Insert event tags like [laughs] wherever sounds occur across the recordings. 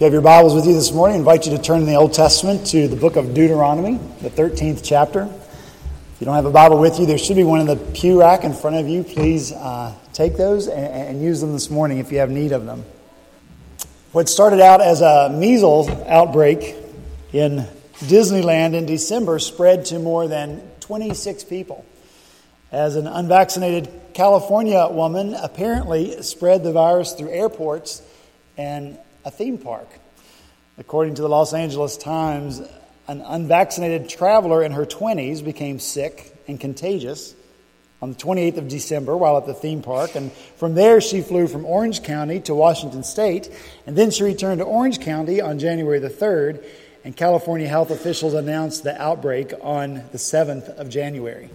If you have your Bibles with you this morning, I invite you to turn in the Old Testament to the book of Deuteronomy, the 13th chapter. If you don't have a Bible with you, there should be one in the pew rack in front of you. Please uh, take those and, and use them this morning if you have need of them. What started out as a measles outbreak in Disneyland in December spread to more than 26 people. As an unvaccinated California woman apparently spread the virus through airports and a theme park. According to the Los Angeles Times, an unvaccinated traveler in her 20s became sick and contagious on the 28th of December while at the theme park. And from there, she flew from Orange County to Washington State. And then she returned to Orange County on January the 3rd. And California health officials announced the outbreak on the 7th of January.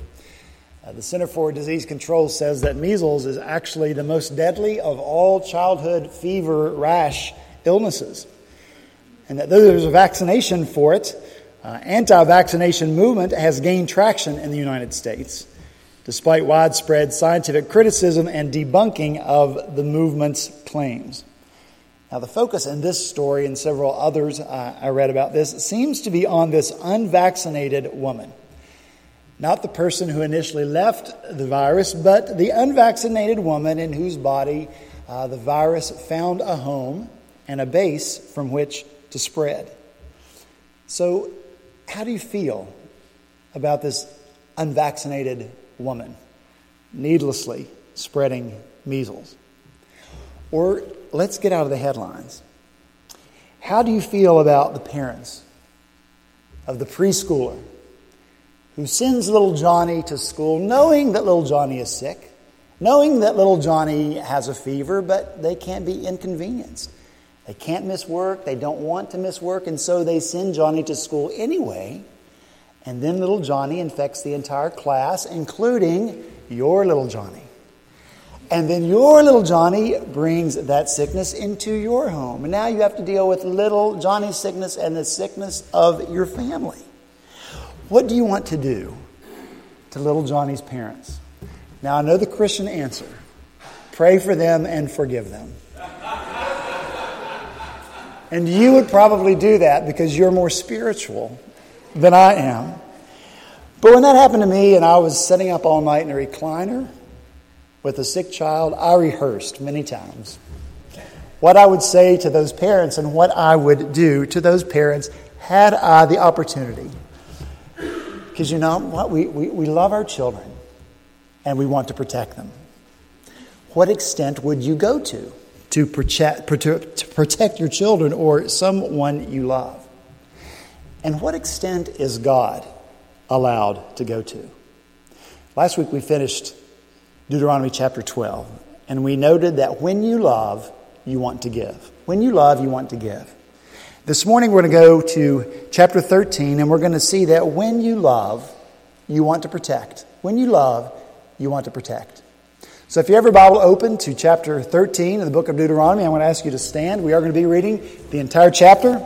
Uh, the Center for Disease Control says that measles is actually the most deadly of all childhood fever rash illnesses. And that though there's a vaccination for it, uh, anti-vaccination movement has gained traction in the United States, despite widespread scientific criticism and debunking of the movement's claims. Now, the focus in this story and several others uh, I read about this seems to be on this unvaccinated woman. Not the person who initially left the virus, but the unvaccinated woman in whose body uh, the virus found a home and a base from which to spread. So, how do you feel about this unvaccinated woman needlessly spreading measles? Or let's get out of the headlines. How do you feel about the parents of the preschooler who sends little Johnny to school knowing that little Johnny is sick, knowing that little Johnny has a fever, but they can't be inconvenienced? They can't miss work, they don't want to miss work, and so they send Johnny to school anyway. And then little Johnny infects the entire class, including your little Johnny. And then your little Johnny brings that sickness into your home. And now you have to deal with little Johnny's sickness and the sickness of your family. What do you want to do to little Johnny's parents? Now, I know the Christian answer pray for them and forgive them. And you would probably do that because you're more spiritual than I am. But when that happened to me and I was sitting up all night in a recliner with a sick child, I rehearsed many times what I would say to those parents and what I would do to those parents had I the opportunity. Because you know what? We, we, we love our children and we want to protect them. What extent would you go to? To protect, your children or someone you love? And what extent is God allowed to go to? Last week we finished Deuteronomy chapter 12, and we noted that when you love, you want to give. When you love, you want to give. This morning we're going to go to chapter 13, and we're going to see that when you love, you want to protect. When you love, you want to protect. So if you have your Bible open to chapter 13 of the book of Deuteronomy, I want to ask you to stand. We are going to be reading the entire chapter,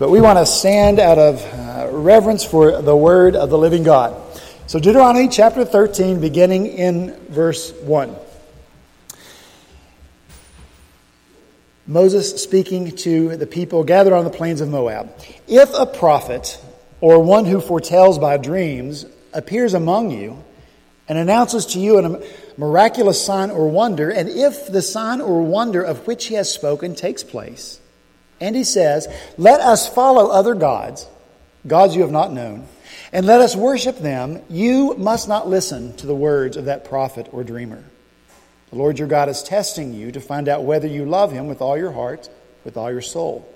but we want to stand out of uh, reverence for the word of the living God. So Deuteronomy chapter 13, beginning in verse 1. Moses speaking to the people gathered on the plains of Moab. If a prophet or one who foretells by dreams appears among you and announces to you an miraculous sign or wonder, and if the sign or wonder of which he has spoken takes place, and he says, Let us follow other gods, gods you have not known, and let us worship them, you must not listen to the words of that prophet or dreamer. The Lord your God is testing you to find out whether you love him with all your heart, with all your soul.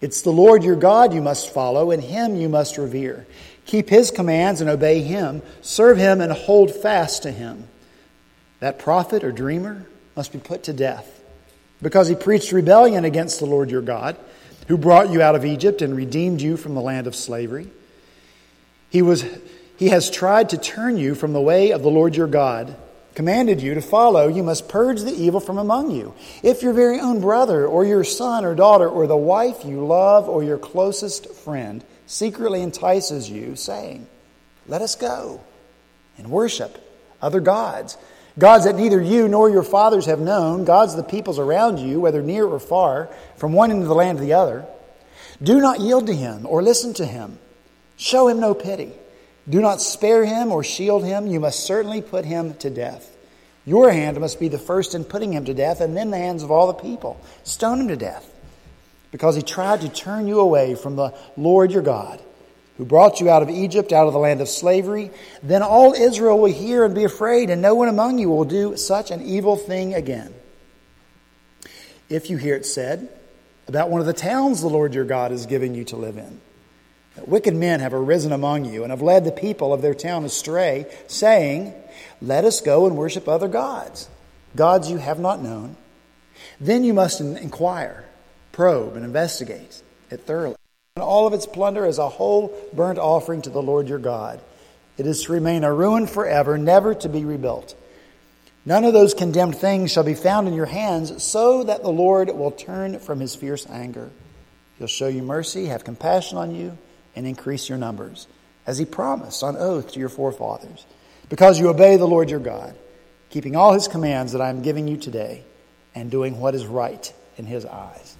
It's the Lord your God you must follow, and him you must revere. Keep his commands and obey him. Serve him and hold fast to him. That prophet or dreamer must be put to death because he preached rebellion against the Lord your God, who brought you out of Egypt and redeemed you from the land of slavery. He, was, he has tried to turn you from the way of the Lord your God, commanded you to follow. You must purge the evil from among you. If your very own brother, or your son or daughter, or the wife you love, or your closest friend, secretly entices you, saying, Let us go and worship other gods gods that neither you nor your fathers have known, gods of the peoples around you, whether near or far, from one end of the land to the other. Do not yield to him or listen to him. Show him no pity. Do not spare him or shield him. You must certainly put him to death. Your hand must be the first in putting him to death, and then the hands of all the people. Stone him to death, because he tried to turn you away from the Lord your God, who brought you out of Egypt, out of the land of slavery. Then all Israel will hear and be afraid, and no one among you will do such an evil thing again. If you hear it said about one of the towns the Lord your God is giving you to live in, that wicked men have arisen among you and have led the people of their town astray, saying, let us go and worship other gods, gods you have not known. Then you must inquire, probe, and investigate it thoroughly. And all of its plunder as a whole burnt offering to the Lord your God. It is to remain a ruin forever, never to be rebuilt. None of those condemned things shall be found in your hands, so that the Lord will turn from his fierce anger. He'll show you mercy, have compassion on you, and increase your numbers, as he promised on oath to your forefathers because you obey the Lord your God, keeping all his commands that I am giving you today, and doing what is right in his eyes.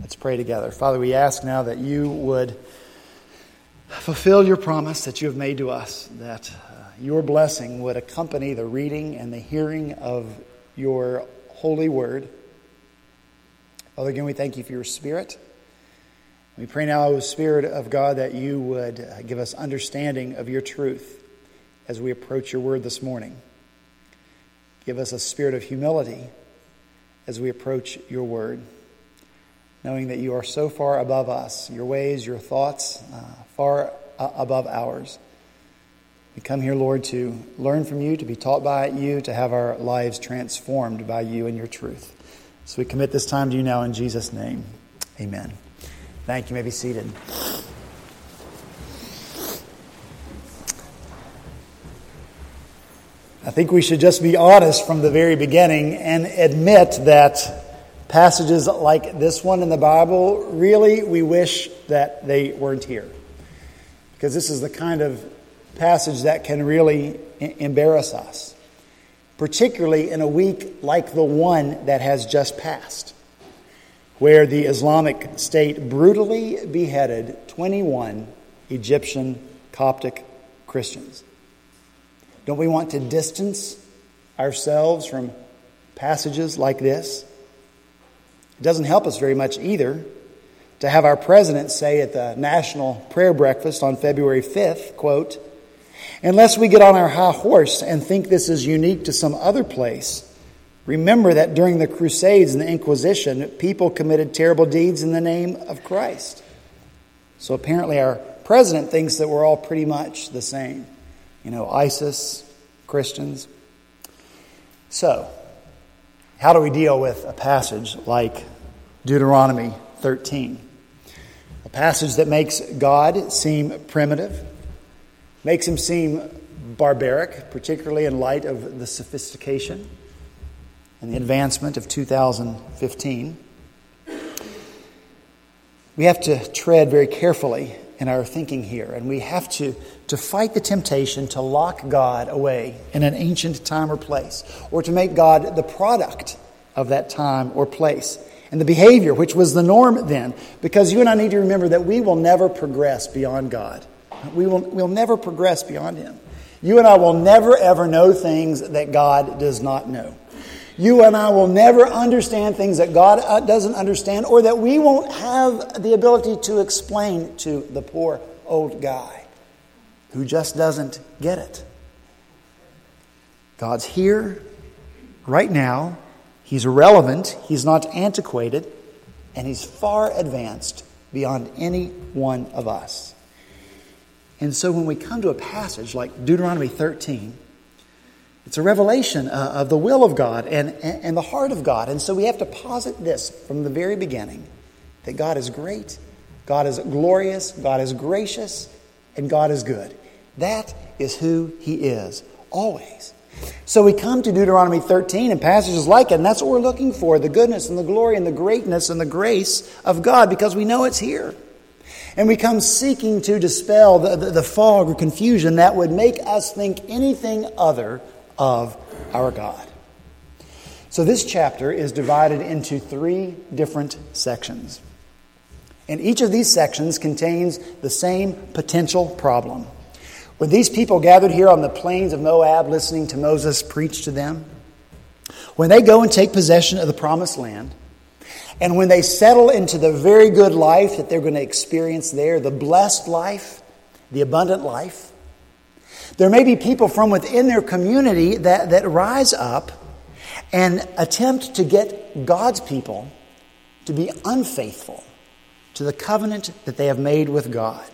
Let's pray together. Father, we ask now that you would fulfill your promise that you have made to us, that uh, your blessing would accompany the reading and the hearing of your holy word. Father, again, we thank you for your spirit. We pray now, O Spirit of God, that you would uh, give us understanding of your truth as we approach your word this morning. Give us a spirit of humility as we approach your word, knowing that you are so far above us, your ways, your thoughts, uh, far uh, above ours. We come here, Lord, to learn from you, to be taught by you, to have our lives transformed by you and your truth. So we commit this time to you now in Jesus' name. Amen. Thank you. you may be seated. I think we should just be honest from the very beginning and admit that passages like this one in the Bible, really, we wish that they weren't here. Because this is the kind of passage that can really embarrass us, particularly in a week like the one that has just passed, where the Islamic State brutally beheaded 21 Egyptian Coptic Christians. Don't we want to distance ourselves from passages like this? It doesn't help us very much either to have our president say at the national prayer breakfast on February 5th, quote, unless we get on our high horse and think this is unique to some other place, remember that during the Crusades and the Inquisition, people committed terrible deeds in the name of Christ. So apparently, our president thinks that we're all pretty much the same you know, ISIS, Christians. So, how do we deal with a passage like Deuteronomy 13? A passage that makes God seem primitive, makes him seem barbaric, particularly in light of the sophistication and the advancement of 2015. We have to tread very carefully in our thinking here. And we have to, to fight the temptation to lock God away in an ancient time or place, or to make God the product of that time or place. And the behavior, which was the norm then, because you and I need to remember that we will never progress beyond God. We will we'll never progress beyond Him. You and I will never, ever know things that God does not know. You and I will never understand things that God uh, doesn't understand or that we won't have the ability to explain to the poor old guy who just doesn't get it. God's here right now. He's relevant, he's not antiquated, and he's far advanced beyond any one of us. And so when we come to a passage like Deuteronomy 13, it's a revelation uh, of the will of God and, and the heart of God. And so we have to posit this from the very beginning that God is great, God is glorious, God is gracious, and God is good. That is who He is, always. So we come to Deuteronomy 13 and passages like it, and that's what we're looking for the goodness and the glory and the greatness and the grace of God because we know it's here. And we come seeking to dispel the, the, the fog or confusion that would make us think anything other of our God. So, this chapter is divided into three different sections. And each of these sections contains the same potential problem. When these people gathered here on the plains of Moab listening to Moses preach to them, when they go and take possession of the promised land, and when they settle into the very good life that they're going to experience there, the blessed life, the abundant life, there may be people from within their community that, that rise up and attempt to get God's people to be unfaithful to the covenant that they have made with God.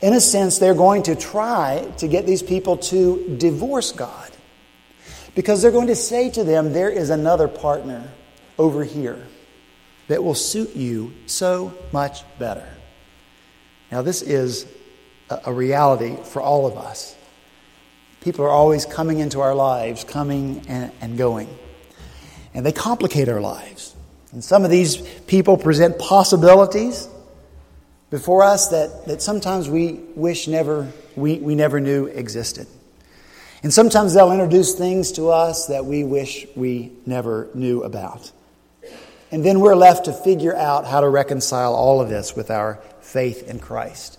In a sense, they're going to try to get these people to divorce God because they're going to say to them, There is another partner over here that will suit you so much better. Now, this is a reality for all of us. People are always coming into our lives, coming and, and going. And they complicate our lives. And some of these people present possibilities before us that, that sometimes we wish never, we, we never knew existed. And sometimes they'll introduce things to us that we wish we never knew about. And then we're left to figure out how to reconcile all of this with our faith in Christ.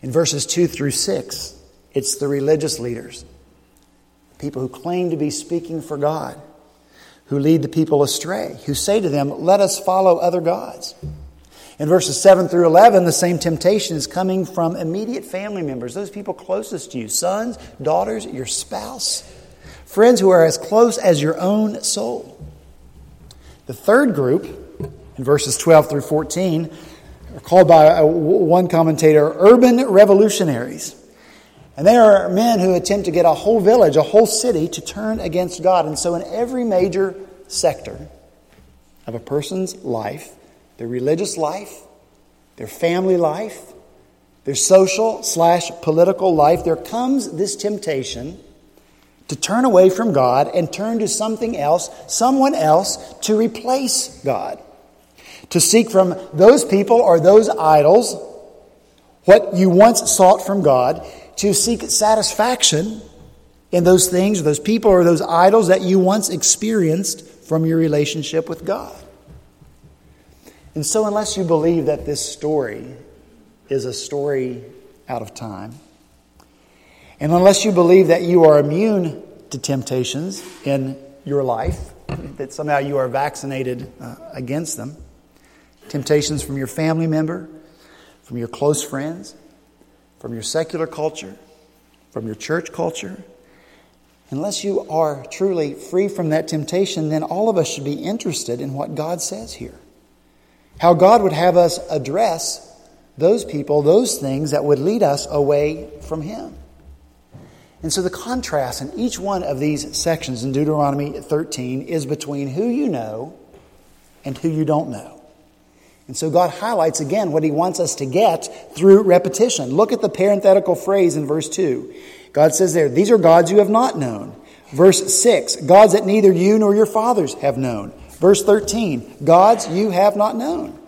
In verses 2 through 6, it's the religious leaders, people who claim to be speaking for God who lead the people astray, who say to them, Let us follow other gods. In verses 7 through 11, the same temptation is coming from immediate family members, those people closest to you sons, daughters, your spouse, friends who are as close as your own soul. The third group, in verses 12 through 14, are called by uh, one commentator urban revolutionaries. And there are men who attempt to get a whole village, a whole city to turn against God. And so, in every major sector of a person's life, their religious life, their family life, their social slash political life, there comes this temptation to turn away from God and turn to something else, someone else to replace God. To seek from those people or those idols what you once sought from God to seek satisfaction in those things, or those people, or those idols that you once experienced from your relationship with God. And so, unless you believe that this story is a story out of time, and unless you believe that you are immune to temptations in your life, that somehow you are vaccinated uh, against them, temptations from your family member, from your close friends, from your secular culture, from your church culture, unless you are truly free from that temptation, then all of us should be interested in what God says here. How God would have us address those people, those things that would lead us away from Him. And so the contrast in each one of these sections in Deuteronomy 13 is between who you know and who you don't know. And so God highlights again what he wants us to get through repetition. Look at the parenthetical phrase in verse 2. God says there, These are gods you have not known. Verse 6, gods that neither you nor your fathers have known. Verse 13, gods you have not known.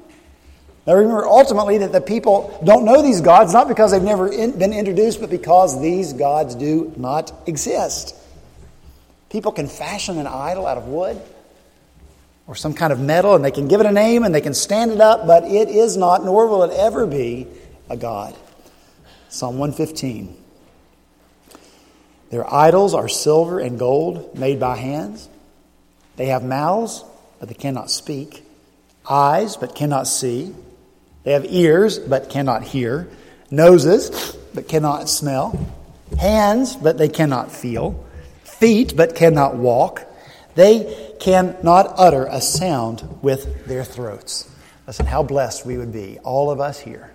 Now remember ultimately that the people don't know these gods not because they've never in, been introduced, but because these gods do not exist. People can fashion an idol out of wood or some kind of metal, and they can give it a name and they can stand it up, but it is not, nor will it ever be, a God. Psalm 115. Their idols are silver and gold made by hands. They have mouths, but they cannot speak, eyes, but cannot see. They have ears, but cannot hear, noses, but cannot smell, hands, but they cannot feel, feet, but cannot walk they cannot utter a sound with their throats. Listen, how blessed we would be, all of us here,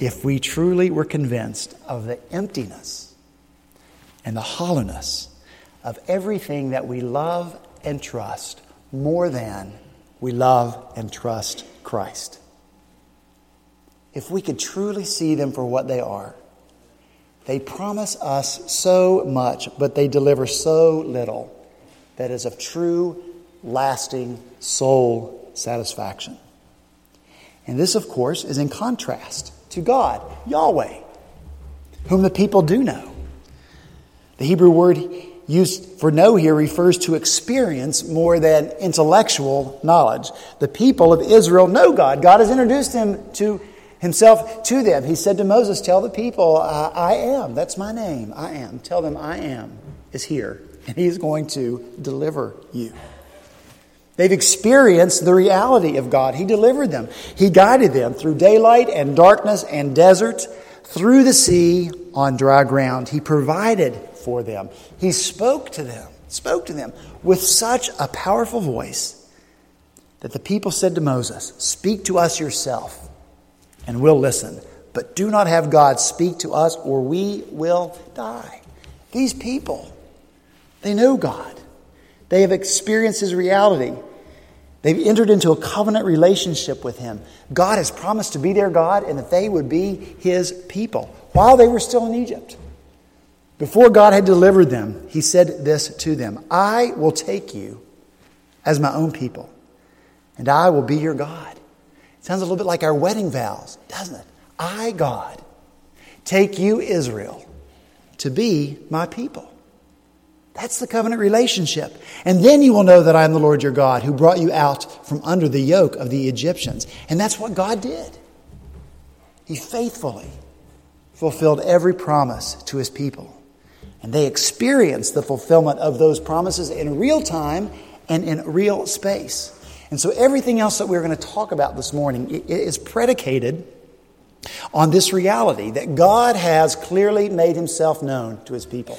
if we truly were convinced of the emptiness and the hollowness of everything that we love and trust more than we love and trust Christ. If we could truly see them for what they are, they promise us so much, but they deliver so little that is of true, lasting soul satisfaction. And this, of course, is in contrast to God, Yahweh, whom the people do know. The Hebrew word used for know here refers to experience more than intellectual knowledge. The people of Israel know God. God has introduced him to himself to them. He said to Moses, Tell the people, uh, I am. That's my name. I am. Tell them, I am is here, and he's going to deliver you. They've experienced the reality of God. He delivered them. He guided them through daylight and darkness and desert, through the sea on dry ground. He provided for them. He spoke to them, spoke to them with such a powerful voice that the people said to Moses, Speak to us yourself, and we'll listen. But do not have God speak to us, or we will die. These people, they know God. They have experienced His reality. They've entered into a covenant relationship with Him. God has promised to be their God and that they would be His people while they were still in Egypt. Before God had delivered them, He said this to them I will take you as my own people, and I will be your God. It sounds a little bit like our wedding vows, doesn't it? I, God, take you, Israel, to be my people. That's the covenant relationship. And then you will know that I am the Lord your God who brought you out from under the yoke of the Egyptians. And that's what God did. He faithfully fulfilled every promise to his people. And they experienced the fulfillment of those promises in real time and in real space. And so everything else that we're going to talk about this morning is predicated on this reality that God has clearly made himself known to his people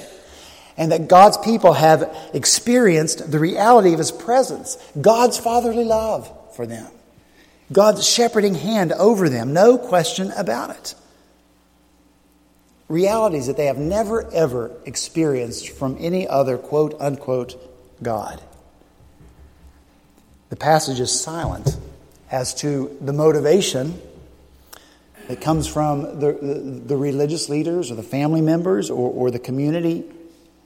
and that God's people have experienced the reality of His presence, God's fatherly love for them, God's shepherding hand over them, no question about it. Realities that they have never ever experienced from any other quote unquote God. The passage is silent as to the motivation that comes from the, the, the, religious leaders or the family members or, or the community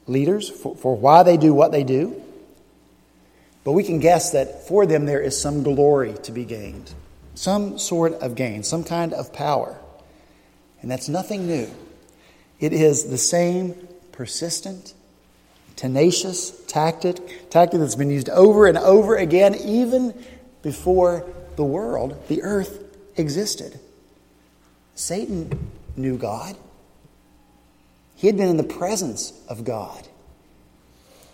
leaders for, for why they do what they do. But we can guess that for them there is some glory to be gained, some sort of gain, some kind of power. And that's nothing new. It is the same persistent, tenacious tactic, tactic that's been used over and over again, even before the world, the earth, existed. Satan knew God. He had been in the presence of God.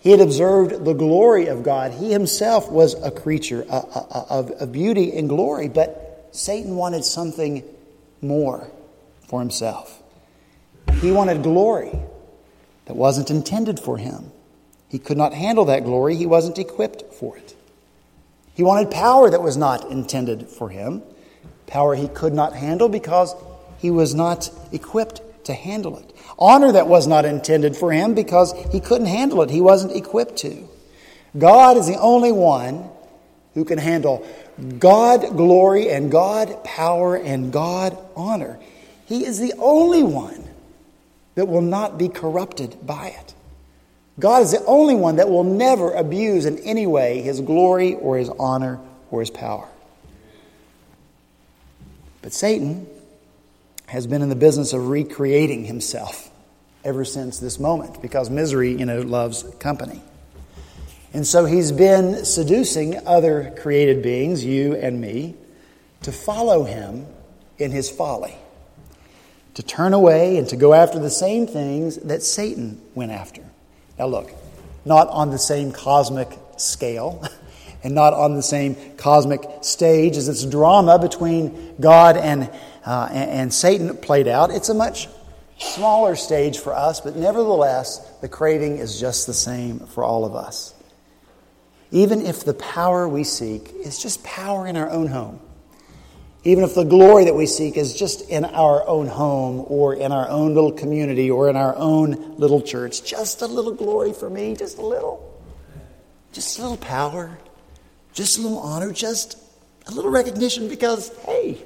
He had observed the glory of God. He himself was a creature of beauty and glory, but Satan wanted something more for himself. He wanted glory that wasn't intended for him. He could not handle that glory, he wasn't equipped for it. He wanted power that was not intended for him, power he could not handle because he was not equipped to handle it. Honor that was not intended for him because he couldn't handle it, he wasn't equipped to. God is the only one who can handle God glory and God power and God honor. He is the only one that will not be corrupted by it. God is the only one that will never abuse in any way his glory or his honor or his power. But Satan has been in the business of recreating himself ever since this moment because misery, you know, loves company. And so he's been seducing other created beings, you and me, to follow him in his folly, to turn away and to go after the same things that Satan went after. Now, look, not on the same cosmic scale. [laughs] And not on the same cosmic stage as this drama between God and uh, and, and Satan played out. It's a much smaller stage for us, but nevertheless, the craving is just the same for all of us. Even if the power we seek is just power in our own home, even if the glory that we seek is just in our own home or in our own little community or in our own little church, just a little glory for me, just a little, just a little power, just a little honor, just a little recognition because, hey,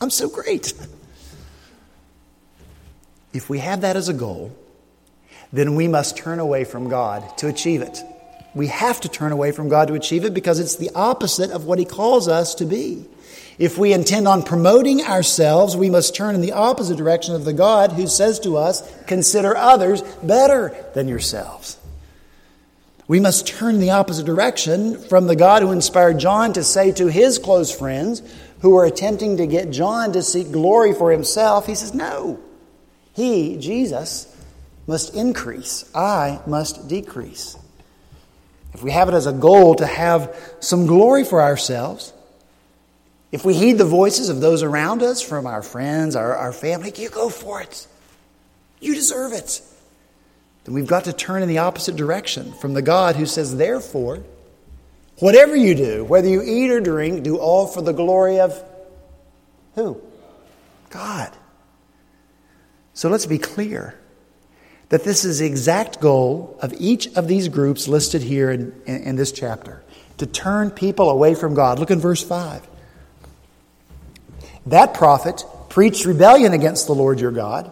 I'm so great. If we have that as a goal, then we must turn away from God to achieve it. We have to turn away from God to achieve it because it's the opposite of what He calls us to be. If we intend on promoting ourselves, we must turn in the opposite direction of the God who says to us, Consider others better than yourselves. We must turn the opposite direction from the God who inspired John to say to his close friends who are attempting to get John to seek glory for himself, he says, No. He, Jesus, must increase. I must decrease. If we have it as a goal to have some glory for ourselves, if we heed the voices of those around us, from our friends, our, our family, you go for it. You deserve it. Then we've got to turn in the opposite direction from the God who says, Therefore, whatever you do, whether you eat or drink, do all for the glory of who? God. So let's be clear that this is the exact goal of each of these groups listed here in, in, in this chapter to turn people away from God. Look in verse 5. That prophet preached rebellion against the Lord your God.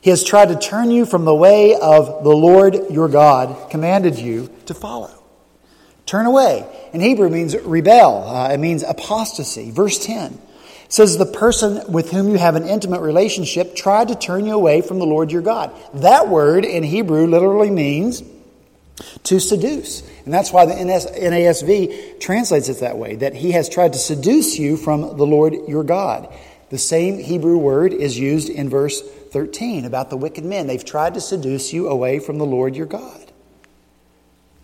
He has tried to turn you from the way of the Lord your God commanded you to follow. Turn away. In Hebrew means rebel. Uh, it means apostasy. Verse 10 says the person with whom you have an intimate relationship tried to turn you away from the Lord your God. That word in Hebrew literally means to seduce. And that's why the NASB translates it that way, that he has tried to seduce you from the Lord your God. The same Hebrew word is used in verse 13 about the wicked men. They've tried to seduce you away from the Lord your God.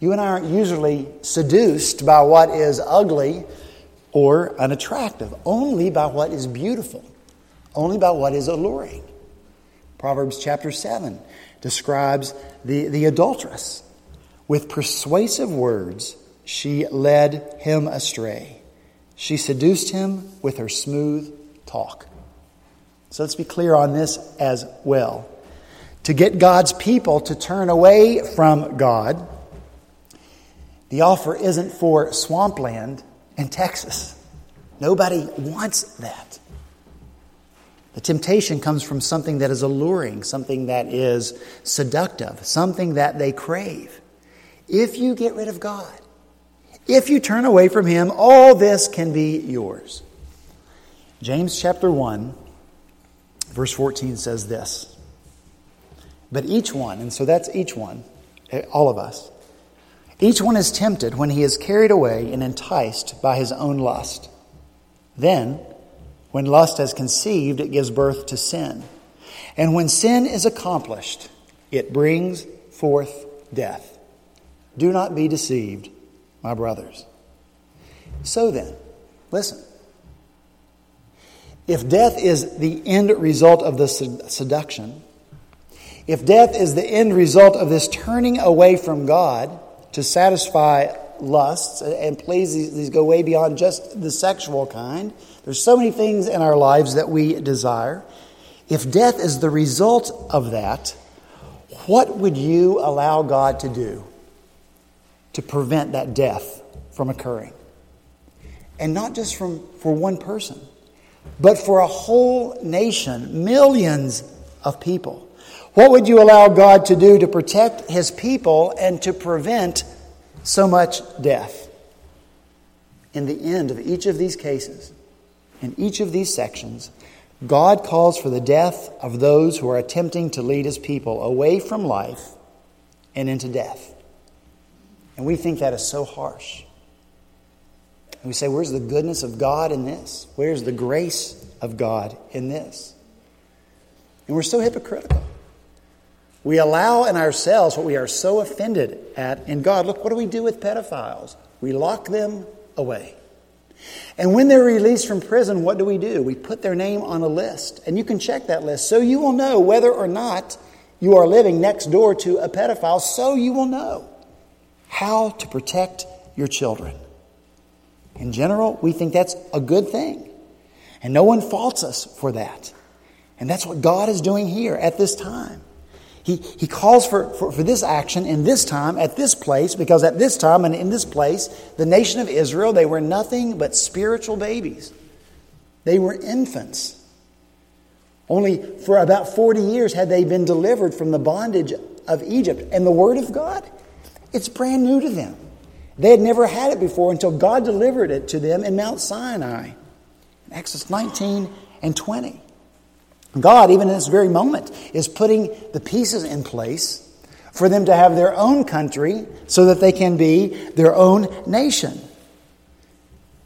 You and I aren't usually seduced by what is ugly or unattractive, only by what is beautiful, only by what is alluring. Proverbs chapter 7 describes the, the adulteress with persuasive words, she led him astray. She seduced him with her smooth talk. So let's be clear on this as well. To get God's people to turn away from God, the offer isn't for swampland in Texas. Nobody wants that. The temptation comes from something that is alluring, something that is seductive, something that they crave. If you get rid of God, if you turn away from Him, all this can be yours. James chapter 1, verse 14 says this. But each one, and so that's each one, eh, all of us, each one is tempted when he is carried away and enticed by his own lust. Then, when lust has conceived, it gives birth to sin. And when sin is accomplished, it brings forth death. Do not be deceived, my brothers. So then, listen. If death is the end result of the seduction, if death is the end result of this turning away from God to satisfy lusts, and please, these go way beyond just the sexual kind. There's so many things in our lives that we desire. If death is the result of that, what would you allow God to do? to prevent that death from occurring. And not just from, for one person, but for a whole nation, millions of people. What would you allow God to do to protect his people and to prevent so much death? In the end of each of these cases, in each of these sections, God calls for the death of those who are attempting to lead his people away from life and into death. And we think that is so harsh. And we say, Where's the goodness of God in this? Where's the grace of God in this? And we're so hypocritical. We allow in ourselves what we are so offended at in God. Look, what do we do with pedophiles? We lock them away. And when they're released from prison, what do we do? We put their name on a list. And you can check that list so you will know whether or not you are living next door to a pedophile, so you will know how to protect your children. In general, we think that's a good thing. And no one faults us for that. And that's what God is doing here at this time. He, he calls for, for, for, this action in this time, at this place, because at this time and in this place, the nation of Israel, they were nothing but spiritual babies. They were infants. Only for about 40 years had they been delivered from the bondage of Egypt. And the Word of God it's brand new to them. They had never had it before until God delivered it to them in Mount Sinai. Exodus 19 and 20. God, even in this very moment, is putting the pieces in place for them to have their own country so that they can be their own nation.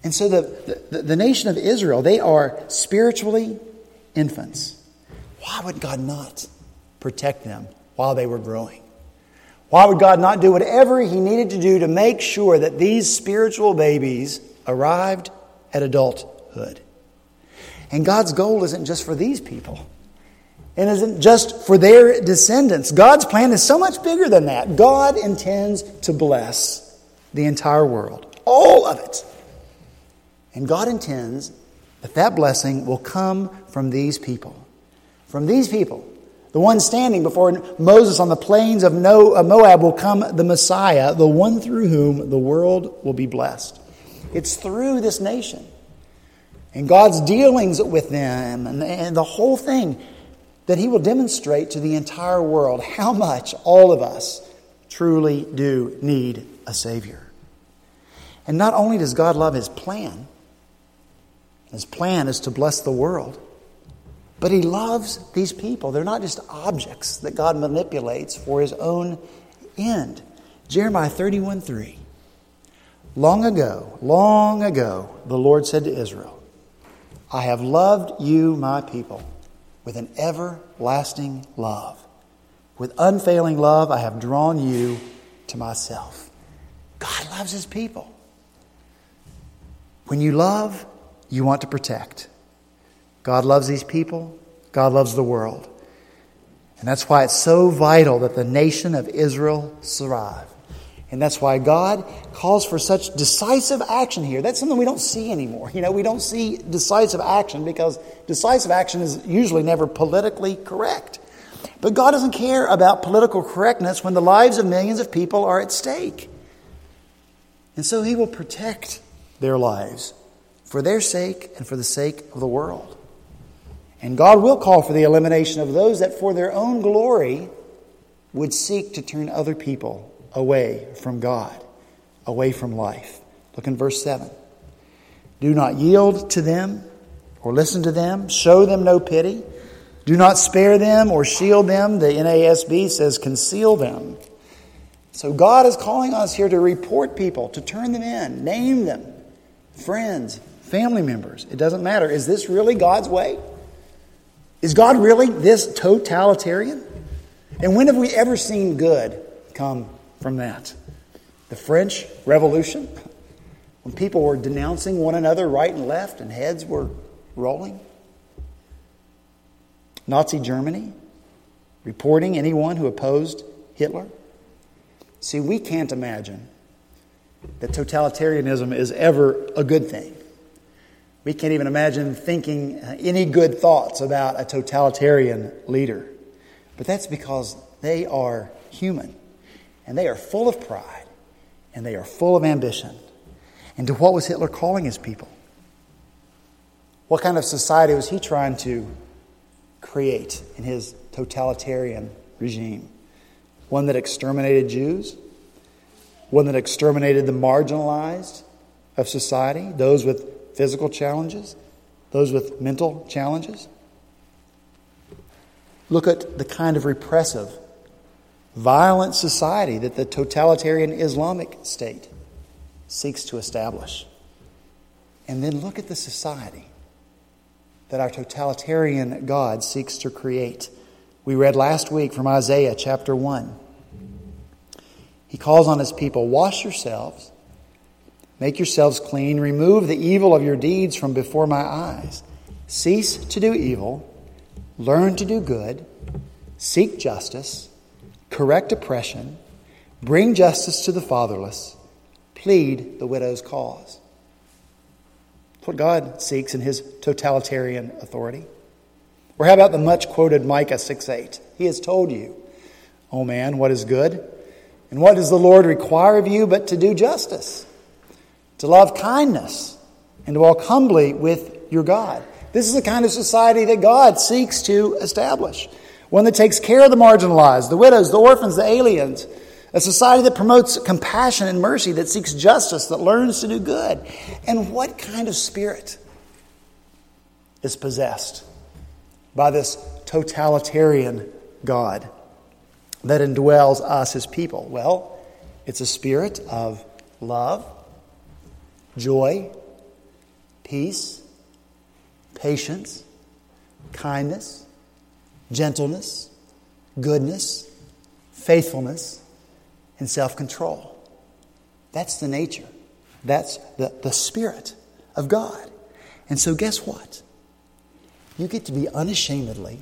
And so the, the, the, nation of Israel, they are spiritually infants. Why would God not protect them while they were growing? Why would God not do whatever He needed to do to make sure that these spiritual babies arrived at adulthood? And God's goal isn't just for these people. It isn't just for their descendants. God's plan is so much bigger than that. God intends to bless the entire world, all of it. And God intends that that blessing will come from these people. From these people. The one standing before Moses on the plains of Moab will come the Messiah, the one through whom the world will be blessed. It's through this nation and God's dealings with them and, and the whole thing that He will demonstrate to the entire world how much all of us truly do need a Savior. And not only does God love His plan, his plan is to bless the world. But he loves these people. They're not just objects that God manipulates for his own end. Jeremiah 31 3. Long ago, long ago, the Lord said to Israel, I have loved you, my people, with an everlasting love. With unfailing love, I have drawn you to myself. God loves his people. When you love, you want to protect. God loves these people, God loves the world. And that's why it's so vital that the nation of Israel survive. And that's why God calls for such decisive action here. That's something we don't see anymore. [laughs] You know, we don't see decisive action because decisive action is usually never politically correct. But God doesn't care about political correctness when the lives of millions of people are at stake. And so He will protect their lives for their sake and for the sake of the world. And God will call for the elimination of those that for their own glory would seek to turn other people away from God, away from life. Look in verse 7. Do not yield to them or listen to them, show them no pity. Do not spare them or shield them. The NASB says conceal them. So God is calling us here to report people, to turn them in, name them, friends, family members. It doesn't matter. Is this really God's way? Is God really this totalitarian? And when have we ever seen good come from that? The French Revolution? When people were denouncing one another right and left and heads were rolling? Nazi Germany? Reporting anyone who opposed Hitler? See, we can't imagine that totalitarianism is ever a good thing. We can't even imagine thinking uh, any good thoughts about a totalitarian leader. But that's because they are human and they are full of pride and they are full of ambition. And to what was Hitler calling his people? What kind of society was he trying to create in his totalitarian regime? One that exterminated Jews? One that exterminated the marginalized of society, those with physical challenges, those with mental challenges. Look at the kind of repressive, violent society that the totalitarian Islamic state seeks to establish. And then look at the society that our totalitarian God seeks to create. We read last week from Isaiah chapter 1. He calls on his people, Wash yourselves Make yourselves clean. Remove the evil of your deeds from before my eyes. Cease to do evil. Learn to do good. Seek justice. Correct oppression. Bring justice to the fatherless. Plead the widow's cause. That's what God seeks in his totalitarian authority. Or how about the much quoted Micah 6 8? He has told you, O man, what is good? And what does the Lord require of you but to do justice? to love kindness, and to walk humbly with your God. This is the kind of society that God seeks to establish. One that takes care of the marginalized, the widows, the orphans, the aliens. A society that promotes compassion and mercy, that seeks justice, that learns to do good. And what kind of spirit is possessed by this totalitarian God? that indwells us, his people? Well, it's a spirit of love, joy, peace, patience, kindness, gentleness, goodness, faithfulness, and self control. That's the nature. That's the, the Spirit of God. And so, guess what? You get to be unashamedly,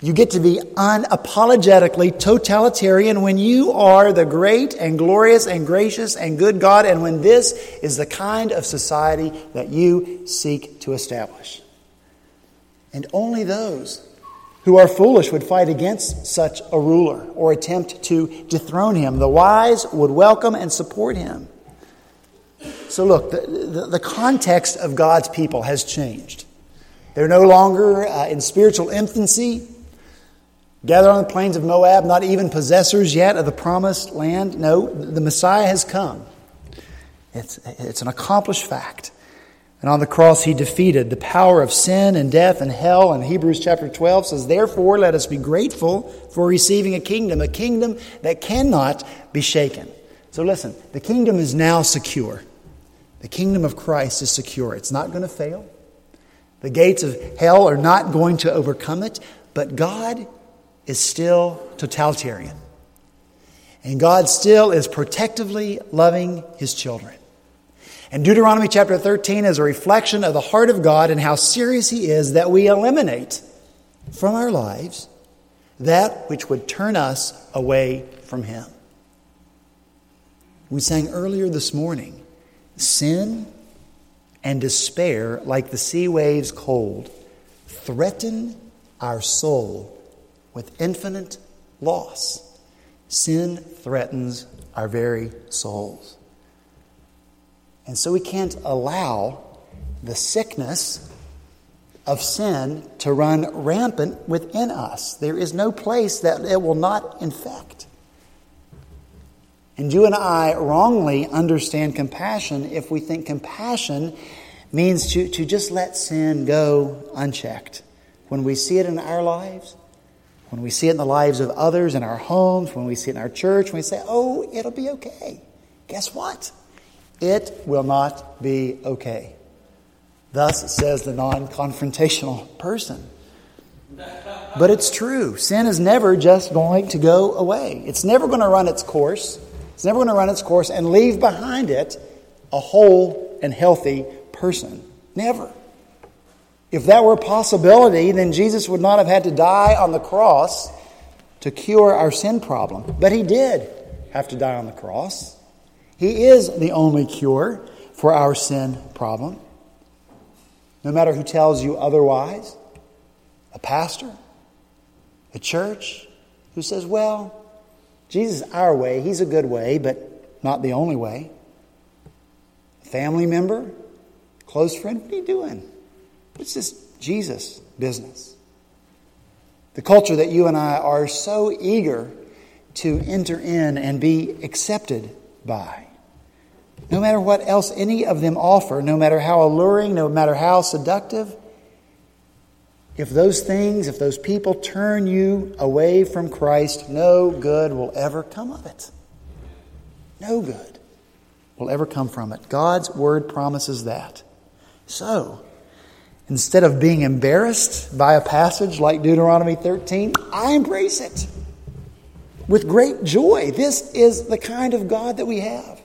you get to be unapologetically totalitarian when you are the great and glorious and gracious and good God, and when this is the kind of society that you seek to establish. And only those who are foolish would fight against such a ruler or attempt to dethrone him. The wise would welcome and support him. So, look, the, the, the context of God's people has changed. They're no longer uh, in spiritual infancy, gathered on the plains of Moab, not even possessors yet of the promised land. No, the Messiah has come. It's, it's an accomplished fact. And on the cross, he defeated the power of sin and death and hell. And Hebrews chapter 12 says, Therefore, let us be grateful for receiving a kingdom, a kingdom that cannot be shaken. So listen, the kingdom is now secure. The kingdom of Christ is secure. It's not going to fail. The gates of hell are not going to overcome it. But God is still totalitarian. And God still is protectively loving his children. And Deuteronomy chapter 13 is a reflection of the heart of God and how serious He is that we eliminate from our lives that which would turn us away from Him. We sang earlier this morning sin and despair, like the sea waves cold, threaten our soul with infinite loss. Sin threatens our very souls. And so we can't allow the sickness of sin to run rampant within us. There is no place that it will not infect. And you and I wrongly understand compassion if we think compassion means to, to just let sin go unchecked. When we see it in our lives, when we see it in the lives of others, in our homes, when we see it in our church, when we say, oh, it'll be okay. Guess what? It will not be okay. Thus says the non confrontational person. But it's true. Sin is never just going to go away. It's never going to run its course. It's never going to run its course and leave behind it a whole and healthy person. Never. If that were a possibility, then Jesus would not have had to die on the cross to cure our sin problem. But he did have to die on the cross. He is the only cure for our sin problem. No matter who tells you otherwise, a pastor, a church who says, well, Jesus is our way, He's a good way, but not the only way. A family member, close friend, what are you doing? It's just Jesus business. The culture that you and I are so eager to enter in and be accepted by. No matter what else any of them offer, no matter how alluring, no matter how seductive, if those things, if those people turn you away from Christ, no good will ever come of it. No good will ever come from it. God's word promises that. So, instead of being embarrassed by a passage like Deuteronomy 13, I embrace it with great joy. This is the kind of God that we have.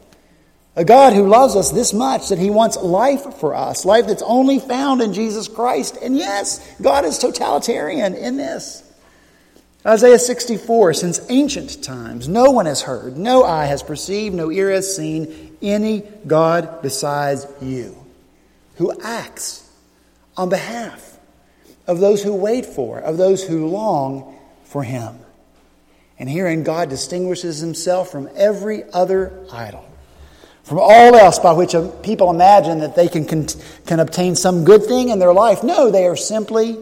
A God who loves us this much that he wants life for us, life that's only found in Jesus Christ. And yes, God is totalitarian in this. Isaiah 64 Since ancient times, no one has heard, no eye has perceived, no ear has seen any God besides you, who acts on behalf of those who wait for, of those who long for him. And herein, God distinguishes himself from every other idol from all else by which people imagine that they can, can, can obtain some good thing in their life. No, they are simply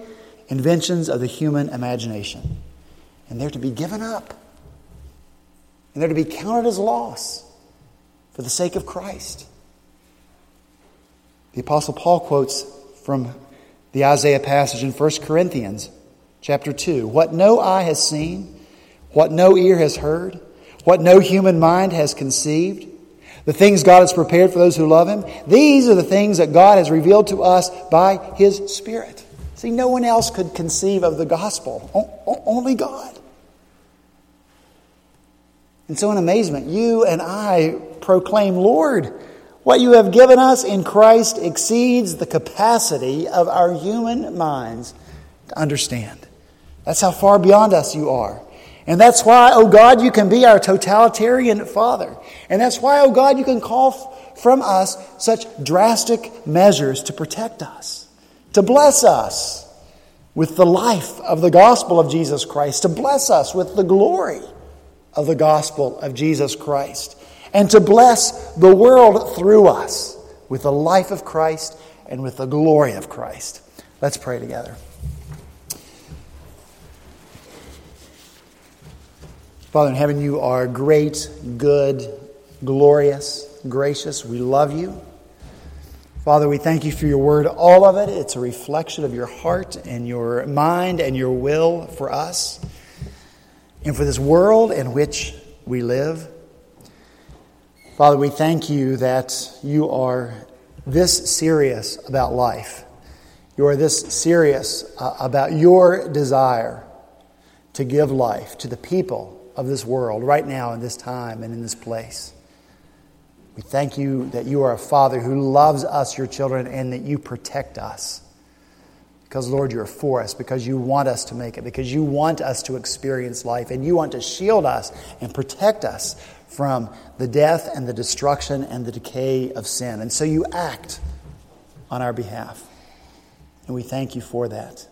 inventions of the human imagination. And they're to be given up. And they're to be counted as loss for the sake of Christ. The Apostle Paul quotes from the Isaiah passage in 1 Corinthians chapter 2 What no eye has seen, what no ear has heard, what no human mind has conceived, the things God has prepared for those who love Him. These are the things that God has revealed to us by His Spirit. See, no one else could conceive of the gospel, only God. And so, in amazement, you and I proclaim, Lord, what you have given us in Christ exceeds the capacity of our human minds to understand. That's how far beyond us you are. And that's why, oh God, you can be our totalitarian Father. And that's why, oh God, you can call from us such drastic measures to protect us, to bless us with the life of the gospel of Jesus Christ, to bless us with the glory of the gospel of Jesus Christ, and to bless the world through us with the life of Christ and with the glory of Christ. Let's pray together. Father in heaven, you are great, good, glorious, gracious. We love you. Father, we thank you for your word, all of it. It's a reflection of your heart and your mind and your will for us and for this world in which we live. Father, we thank you that you are this serious about life. You are this serious uh, about your desire to give life to the people of this world right now in this time and in this place. We thank you that you are a Father who loves us, your children, and that you protect us. Because, Lord, you're for us, because you want us to make it, because you want us to experience life, and you want to shield us and protect us from the death and the destruction and the decay of sin. And so you act on our behalf. And we thank you for that.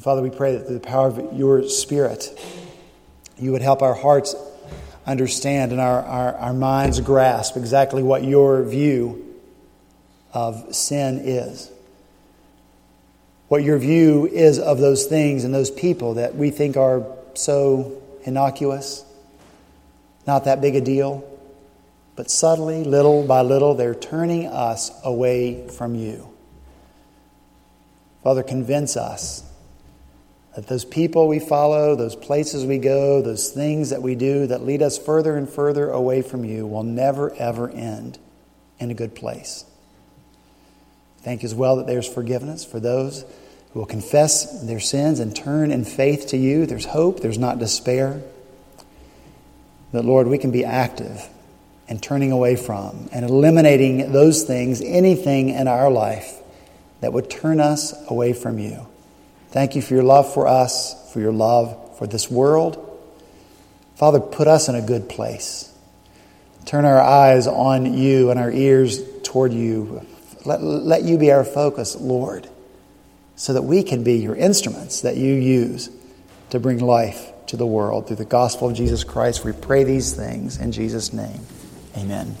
Father, we pray that through the power of your Spirit, you would help our hearts understand and our, our, our minds grasp exactly what your view of sin is. What your view is of those things and those people that we think are so innocuous, not that big a deal. But subtly, little by little, they're turning us away from you. Father, convince us that those people we follow, those places we go, those things that we do that lead us further and further away from you will never, ever end in a good place. Thank you as well that there's forgiveness for those who will confess their sins and turn in faith to you. There's hope, there's not despair. That, Lord, we can be active in turning away from and eliminating those things, anything in our life that would turn us away from you. Thank you for your love for us, for your love for this world. Father, put us in a good place. Turn our eyes on you and our ears toward you. Let, let you be our focus, Lord, so that we can be your instruments that you use to bring life to the world through the gospel of Jesus Christ. We pray these things in Jesus' name. Amen.